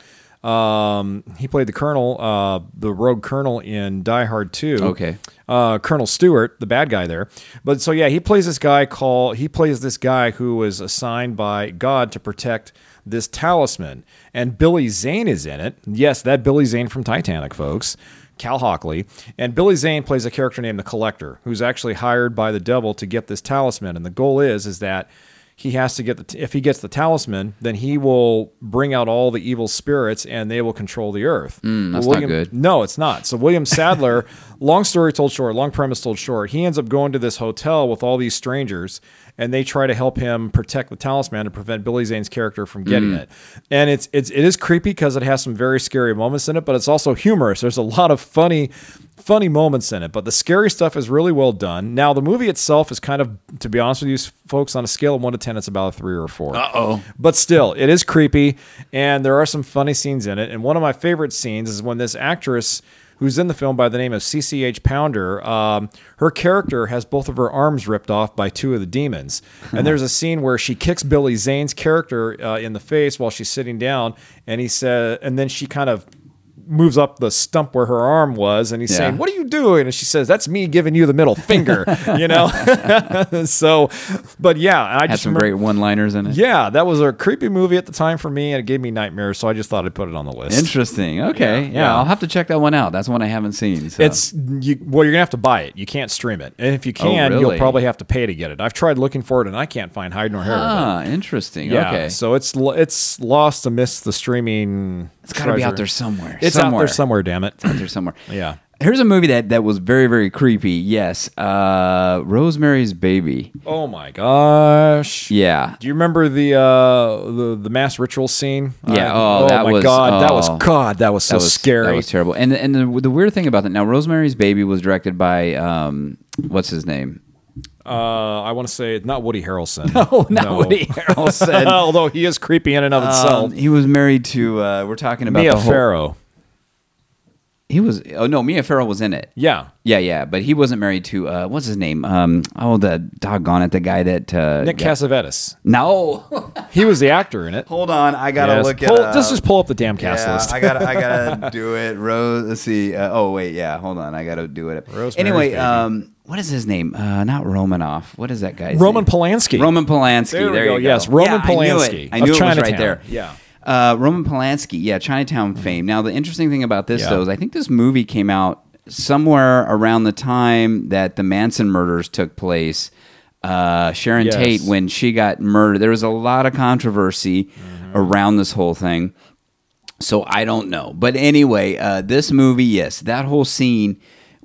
Um, he played the Colonel, uh, the rogue Colonel in Die Hard 2. Okay. Uh, Colonel Stuart, the bad guy there. But so yeah, he plays this guy called. He plays this guy who was assigned by God to protect this talisman, and Billy Zane is in it. Yes, that Billy Zane from Titanic, folks. Cal Hockley. And Billy Zane plays a character named the Collector, who's actually hired by the devil to get this talisman. And the goal is is that he has to get the if he gets the talisman, then he will bring out all the evil spirits and they will control the earth. Hmm, that's William, not good. No, it's not. So William Sadler, long story told short, long premise told short, he ends up going to this hotel with all these strangers and they try to help him protect the talisman to prevent Billy Zane's character from getting Mm. it. And it's it's it is creepy because it has some very scary moments in it, but it's also humorous. There's a lot of funny funny moments in it, but the scary stuff is really well done. Now the movie itself is kind of to be honest with you folks on a scale of 1 to 10 it's about a 3 or a 4. Uh-oh. But still, it is creepy and there are some funny scenes in it. And one of my favorite scenes is when this actress who's in the film by the name of CCH Pounder, um, her character has both of her arms ripped off by two of the demons. And there's a scene where she kicks Billy Zane's character uh, in the face while she's sitting down, and he said, and then she kind of moves up the stump where her arm was and he's Yeah. saying what are you doing and she says that's me giving you the middle finger you know so but yeah i Had just some remember- great one-liners in it. yeah, that was a creepy movie at the time for me, and it gave me nightmares. So I just thought I'd put it on the list. Interesting. Okay. Yeah, Yeah, yeah. I'll have to check that one out. That's one I haven't seen. So. It's you, well, you're gonna have to buy it. You can't stream it, and if you can, Oh, really? you'll probably have to pay to get it. I've tried looking for it, and I can't find hide nor hair. ah, interesting. Yeah, Okay. so it's it's lost amidst the streaming. It's got to be out there somewhere. It's somewhere. out there somewhere. Damn it! out there somewhere. Yeah. Here's a movie that, that was very, very creepy. Yes. Uh, Rosemary's Baby. Oh my gosh. Yeah. Do you remember the uh, the the mass ritual scene? Yeah. Uh, Oh, that my was- god, that was oh. God, that was so that was scary. That was terrible. And and the, the weird thing about that now, Rosemary's Baby was directed by um, what's his name? Uh, I want to say not Woody Harrelson. Oh, not Woody Harrelson. Although he is creepy in and of itself. Um, he was married to. Uh, we're talking about Mia the whole, Farrow. He was. Oh no, Mia Farrow was in it. Yeah. Yeah, yeah, but he wasn't married to. Uh, what's his name? Um, oh, the doggone it, the guy that uh, Nick got- Cassavetes. No, He was the actor in it. hold on, I gotta Yes. look at. Pull- just just pull up the damn cast yeah, list. I gotta, I gotta do it. Rose, let's see. Uh, oh wait, yeah, hold on, I gotta do it. Rosemary's anyway, um, what is his name? Uh, not Romanoff. What is that guy's Roman name? Polanski. Roman Polanski. There There, we go. you go. Yes, Roman Yeah, I knew Polanski it. I knew it was right there. Yeah. Uh, Roman Polanski, yeah, Chinatown fame. Now, the interesting thing about this, Yeah. though, is I think this movie came out somewhere around the time that the Manson murders took place. Uh, Sharon Yes. Tate, when she got murdered, there was a lot of controversy Mm-hmm. around this whole thing. So I don't know. But anyway, uh, this movie, yes, that whole scene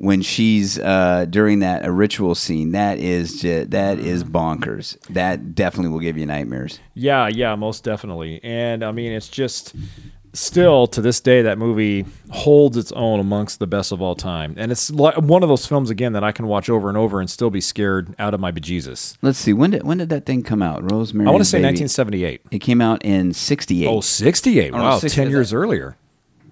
when she's uh, during that a ritual scene, that is ju- that is bonkers. That definitely will give you nightmares. Yeah, yeah, most definitely. And I mean, it's just still to this day that movie holds its own amongst the best of all time. And it's like one of those films again that I can watch over and over and still be scared out of my bejesus. Let's see. When did when did that thing come out? Rosemary. I want to say Baby. 1978. It came out in '68. Oh, 68. no, Wow, 60 10 years that- earlier.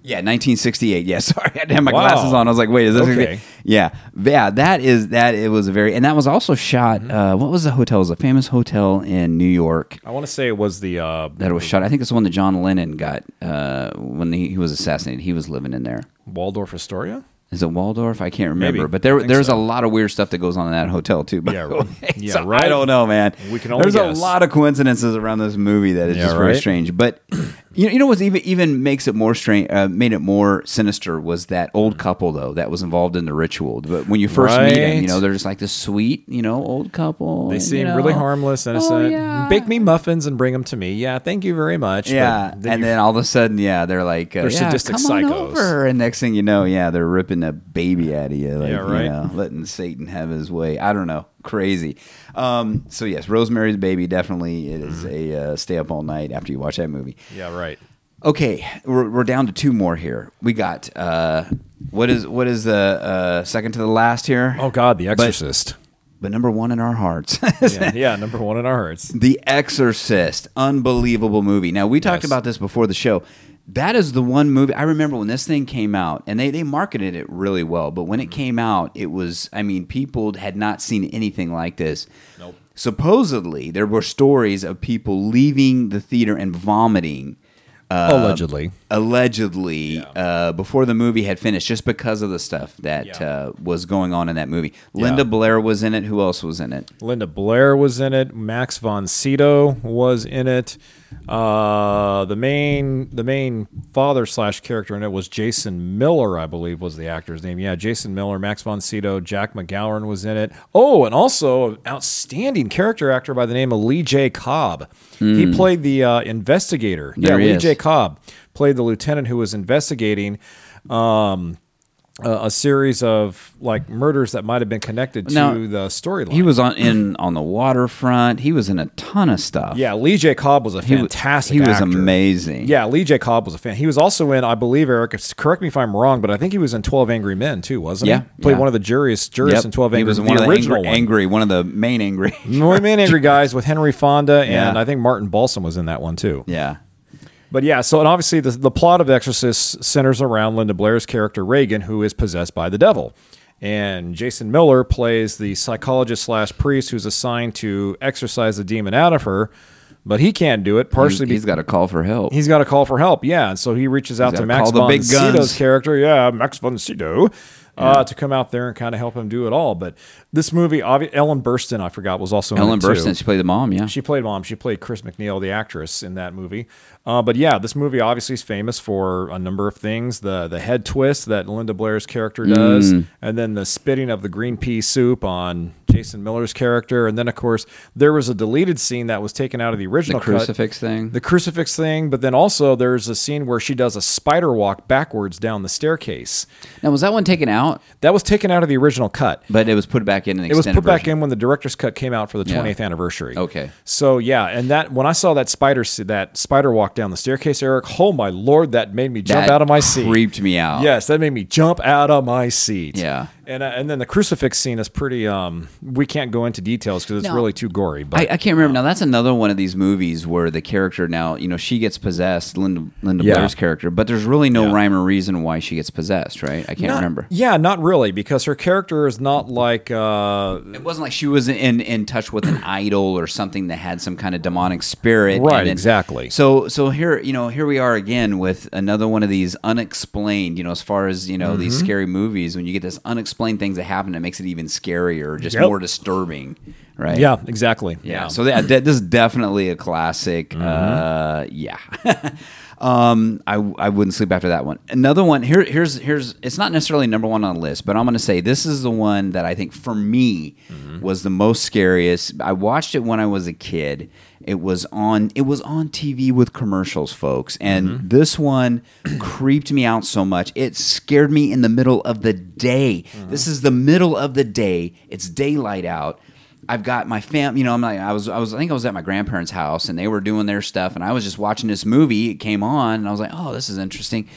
Yeah, 1968. Yeah, sorry, I had to have my Wow. glasses on. I was like, wait, is this? Okay. Yeah, yeah. That is that. It was a very, and that was also shot. Mm-hmm. Uh, what was the hotel? It was a famous hotel in New York I want to say it was the uh, that it was shot. I think it's the one that John Lennon got uh, when he, he was assassinated. He was living in there. Waldorf Astoria. Is it Waldorf? I can't remember. Maybe. But there, there's so. a lot of weird stuff that goes on in that hotel too. By Yeah, right. Yeah, So right. I don't know, man. We can only There's guess. a lot of coincidences around this movie that is Yeah, just very strange. But you know, you know what's even even makes it more strange, uh, made it more sinister was that old couple though that was involved in the ritual. But when you first meet them, you know, they're just like this sweet, you know, old couple. They you seem know. really harmless, innocent. Oh, yeah. Bake me muffins and bring them to me. Yeah, thank you very much. Yeah, and then all of a sudden, yeah, they're like, uh, They're sadistic psychos. And next thing you know, yeah, they're ripping a baby out of you, like, Yeah, right. you know, letting Satan have his way. I don't know, crazy. Um, so yes, Rosemary's Baby definitely it is a uh, stay up all night after you watch that movie. yeah, right. Okay, we're, we're down to two more here. We got uh, what is what is the uh, second to the last here? Oh God, The Exorcist. but number one in our hearts. yeah, yeah, number one in our hearts. The Exorcist, unbelievable movie. Now we talked Yes. about this before the show. That is the one movie I remember when this thing came out, and they they marketed it really well. But when it came out, it was I mean, people had not seen anything like this. Nope. Supposedly, there were stories of people leaving the theater and vomiting. uh, Allegedly. allegedly uh, before the movie had finished, just because of the stuff that Yeah. uh, was going on in that movie. Linda Blair was in it. Who else was in it? Linda Blair was in it. Max von Sydow was in it. Uh, the main the main father slash character in it was Jason Miller, I believe was the actor's name. Yeah, Jason Miller, Max von Sydow, Jack McGowan was in it. Oh, and also an outstanding character actor by the name of Lee J. Cobb. He played the uh, investigator. Hmm. There yeah, Lee is. J. Cobb played the lieutenant who was investigating. Um, a, a series of like murders that might have been connected to Now, the storyline. He was on in on the waterfront. He was in a ton of stuff. Yeah, Lee J. Cobb was a he, wa- fantastic. He was actor. amazing. Yeah, Lee J. Cobb was a fan. He was also in, I believe, Eric. if- Correct me if I'm wrong, but I think he was in Twelve Angry Men too, wasn't he? Yeah, he? Played yeah. one of the jurists, jurists Yep. in Twelve Angry. he was Men, one the of the original angry, one. angry, one of the main angry. More Man Angry Guys with Henry Fonda, and Yeah. I think Martin Balsam was in that one too. yeah. But yeah, so and obviously the, the plot of Exorcist centers around Linda Blair's character Regan, who is possessed by the devil. And Jason Miller plays the psychologist slash priest who's assigned to exorcise the demon out of her, but he can't do it partially He's, he's got a call for help. He's got a call for help, yeah, and so he reaches out to Max von. Sydow's character, yeah, Max von Sydow, uh, to come out there and kind of help him do it all. But this movie, obvi- Ellen Burstyn, I forgot, was also in Ellen. Burstyn. She played the mom. Yeah. She played mom. She played Chris MacNeil, the actress in that movie. Uh, but yeah, this movie obviously is famous for a number of things: the the head twist that Linda Blair's character does, Mm. and then the spitting of the green pea soup on Jason Miller's character, and then of course there was a deleted scene that was taken out of the the original cut crucifix thing. the crucifix thing, but then also there's a scene where she does a spider walk backwards down the staircase. now was that one taken out? That was taken out of the original cut. But it was put back in an It was put back in when the director's cut came out for the Yeah. 20th anniversary. Okay. So yeah, and that when I saw that spider that spider walk down the staircase, Eric, oh my lord, that made me jump That out of my seat. Creeped me out. Yes, that made me jump out of my seat. Yeah. And uh, and then the crucifix scene is pretty. Um, we can't go into details because it's No. really too gory. But I, I can't remember now. That's another one of these movies where the character now, you know, she gets possessed, Linda Linda Yeah. Blair's character, but there's really no Yeah. rhyme or reason why she gets possessed, right? I can't Not- remember. Yeah, not really, because her character is not like. Uh, It wasn't like she was in in touch with an idol or something that had some kind of demonic spirit. Right, and then- exactly. So so here you know here we are again with another one of these unexplained. You know, as far as you know these Mm-hmm. scary movies, when you get this unexplained things that happen, it makes it even scarier, just Yep. more disturbing, right? yeah, exactly. Yeah. So that, that this is definitely a classic. Mm-hmm. Uh, yeah. um, I I wouldn't sleep after that one. Another one here. Here's here's. It's not necessarily number one on the list, but I'm going to say this is the one that I think for me Mm-hmm. was the most scariest. I watched it when I was a kid. It was on. It was on TV with commercials, folks, and Mm-hmm. this one creeped me out so much. It scared me in the middle of the day. Mm-hmm. This is the middle of the day. It's daylight out. I've got my fam. You know, I'm like, I was, I was, I think I was at my grandparents' house, and they were doing their stuff, and I was just watching this movie. It came on, and I was like, oh, this is interesting.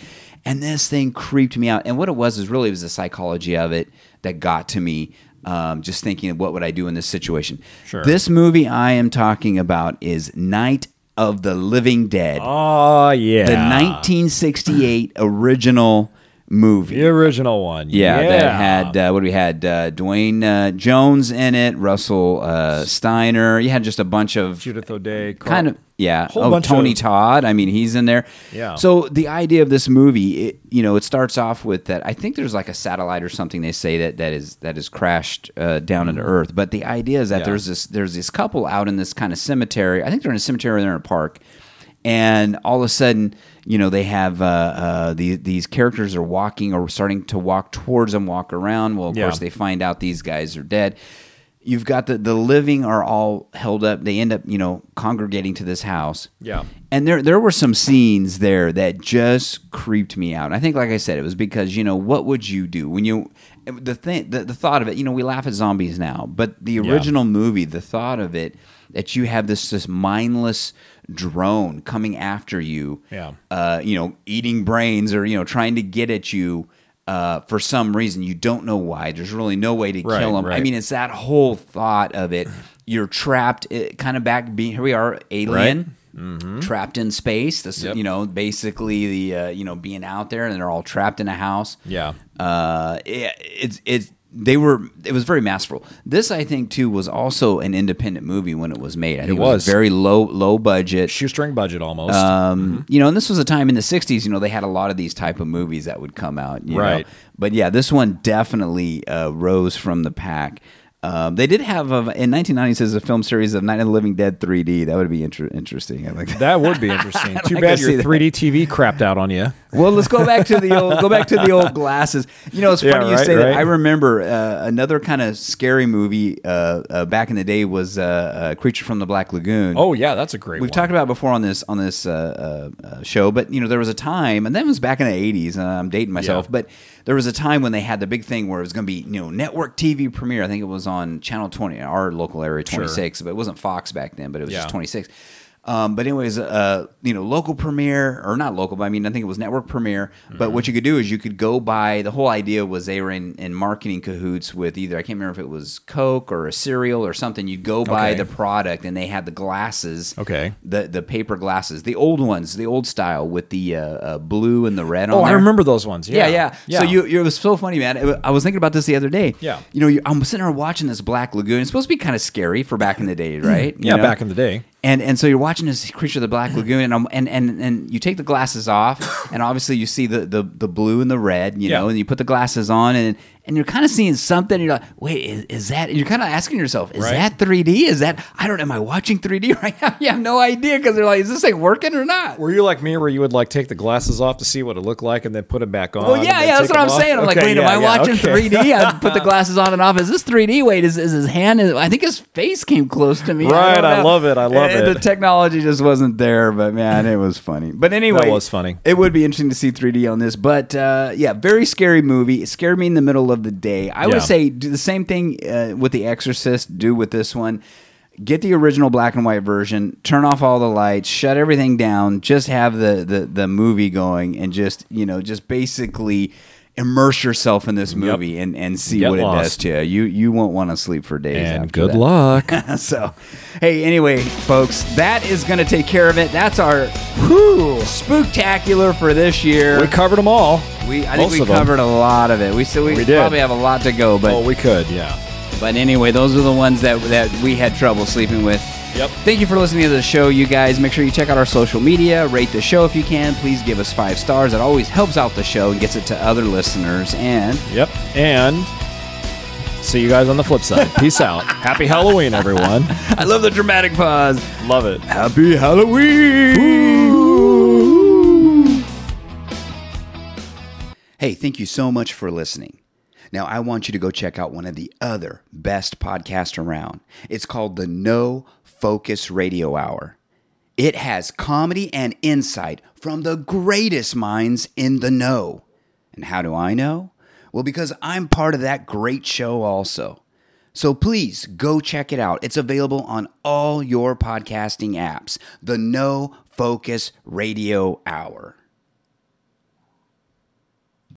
And this thing creeped me out. And what it was is really it was the psychology of it that got to me. Um, just thinking of what would I do in this situation. Sure. This movie I am talking about is Night of the Living Dead, Oh yeah. the 1968 original movie. The original one. Yeah, Yeah. that had uh, what do we had? Uh, Duane uh, Jones in it, Russell uh, Streiner. You had just a bunch of Judith O'Dea. Carl- kind of yeah. Oh, Tony of- Todd. I mean, he's in there. Yeah. So the idea of this movie, it, you know, it starts off with that. I think there's like a satellite or something they say that that is that is crashed uh, down into Earth. But the idea is that Mm-hmm. Yeah. there's this there's this couple out in this kind of cemetery. I think they're in a cemetery. or They're in a park. And all of a sudden, you know, they have uh, uh, these these characters are walking or starting to walk towards them, walk around. Well, of Yeah. course, they find out these guys are dead you've got the the living are all held up they end up you know congregating to this house Yeah. and there there were some scenes there that just creeped me out i think like i said it was because you know what would you do when you the thing the, the thought of it you know we laugh at zombies now but the Yeah. original movie the thought of it that you have this this mindless drone coming after you Yeah. uh, you know eating brains or you know trying to get at you Uh, for some reason, you don't know why. There's really no way to Right, kill him. I mean, it's that whole thought of it. You're trapped, it, kind of back. Being here, we are alien, trapped in space. This, Mm-hmm. Yep. you know, basically the uh, you know being out there, and they're all trapped in a house. Yeah. uh, it, it's it's they were it was very masterful. This I think too was also an independent movie when it was made. I think it, was. was. very low low budget. Shoestring budget almost. Um, you know, and this was a time in the '60s. You know, they had a lot of these type of movies that would come out. you know. Right. But yeah, this one definitely uh, rose from the pack. Um, they did have a, in 1990 says a film series of Night of the Living Dead 3D. That would be inter- interesting. I like that. that would be interesting. Too like bad to your 3D TV crapped out on you. Well, let's go back to the old go back to the old glasses. You know, it's Yeah, funny you right, say that. I remember uh, another kind of scary movie uh, uh, back in the day was uh, uh, Creature from the Black Lagoon. Oh yeah, that's a great We've one. talked about it before on this on this uh, show, but you know there was a time, and that was back in the '80s. Uh, I'm dating myself, Yeah. but there was a time when they had the big thing where it was going to be you know network TV premiere. I think it was on Channel 20, our local area 26, but it wasn't Fox back then, but it was just 26. Um, but anyways, uh, you know, local premiere or not local, but I mean, I think it was network premiere. But Mm-hmm. what you could do is you could go buy. The whole idea was they were in, in marketing cahoots with either I can't remember if it was Coke or a cereal or something. You'd go buy Okay. the product, and they had the glasses. Okay. The the paper glasses, the old ones, the old style with the uh, uh, blue and the red on. Oh, I remember those ones. Yeah, Yeah, yeah. So you, you, it was so funny, man. It I was thinking about this the other day. Yeah. You know, you, I'm sitting there watching this Black Lagoon. It's supposed to be kind of scary for back in the day, right? Yeah, know? back in the day. And and so you're watching this creature of the Black Lagoon, and, and and and you take the glasses off, and obviously you see the the, the blue and the red, you Yeah. know, and you put the glasses on, and and you're kind of seeing something. And you're like, wait, is, is that? And you're kind of asking yourself, is Right. that 3D? Is that? I don't. Am I watching 3D right now? You have no idea because they're like, is this thing working or not? Were you like me, where you would like take the glasses off to see what it looked like, and then put them back on? Well, yeah, yeah, that's what I'm off? saying. I'm like, Okay, wait, am I yeah, watching okay. 3D? I put the glasses on and off. Is this 3D? Wait, is, is his hand? I think his face came close to me. Right, don't I love it, I love And it. The technology just wasn't there, but man, it was funny. But anyway, it was funny. It would be interesting to see 3D on this, but uh, yeah, very scary movie. It scared me in the middle of the day. I Yeah. would say do the same thing uh, with The Exorcist. Do with this one. Get the original black and white version. Turn off all the lights. Shut everything down. Just have the the, the movie going, and just you know, just basically immerse yourself in this movie and, and see Get what it does to you. You you won't want to sleep for days. And good that. luck. so, hey, anyway, folks, that is going to take care of it. That's our whew, spooktacular for this year. we covered them all. We, I think Most we of 'em. covered a lot of it. We still we, We probably have a lot to go, but Oh, we could, yeah. but anyway, those are the ones that that we had trouble sleeping with. Yep. Thank you for listening to the show, you guys. Make sure you check out our social media, rate the show if you can. Please give us five stars. It always helps out the show and gets it to other listeners. And Yep. And see you guys on the flip side. Peace out. Happy Halloween, everyone. I love the dramatic pause. Love it. Happy Halloween! Hey, thank you so much for listening. Now, I want you to go check out one of the other best podcasts around. It's called the No Focus Radio Hour. It has comedy and insight from the greatest minds in the know. And how do I know? Well, because I'm part of that great show also. So please go check it out. It's available on all your podcasting apps. The No Focus Radio Hour.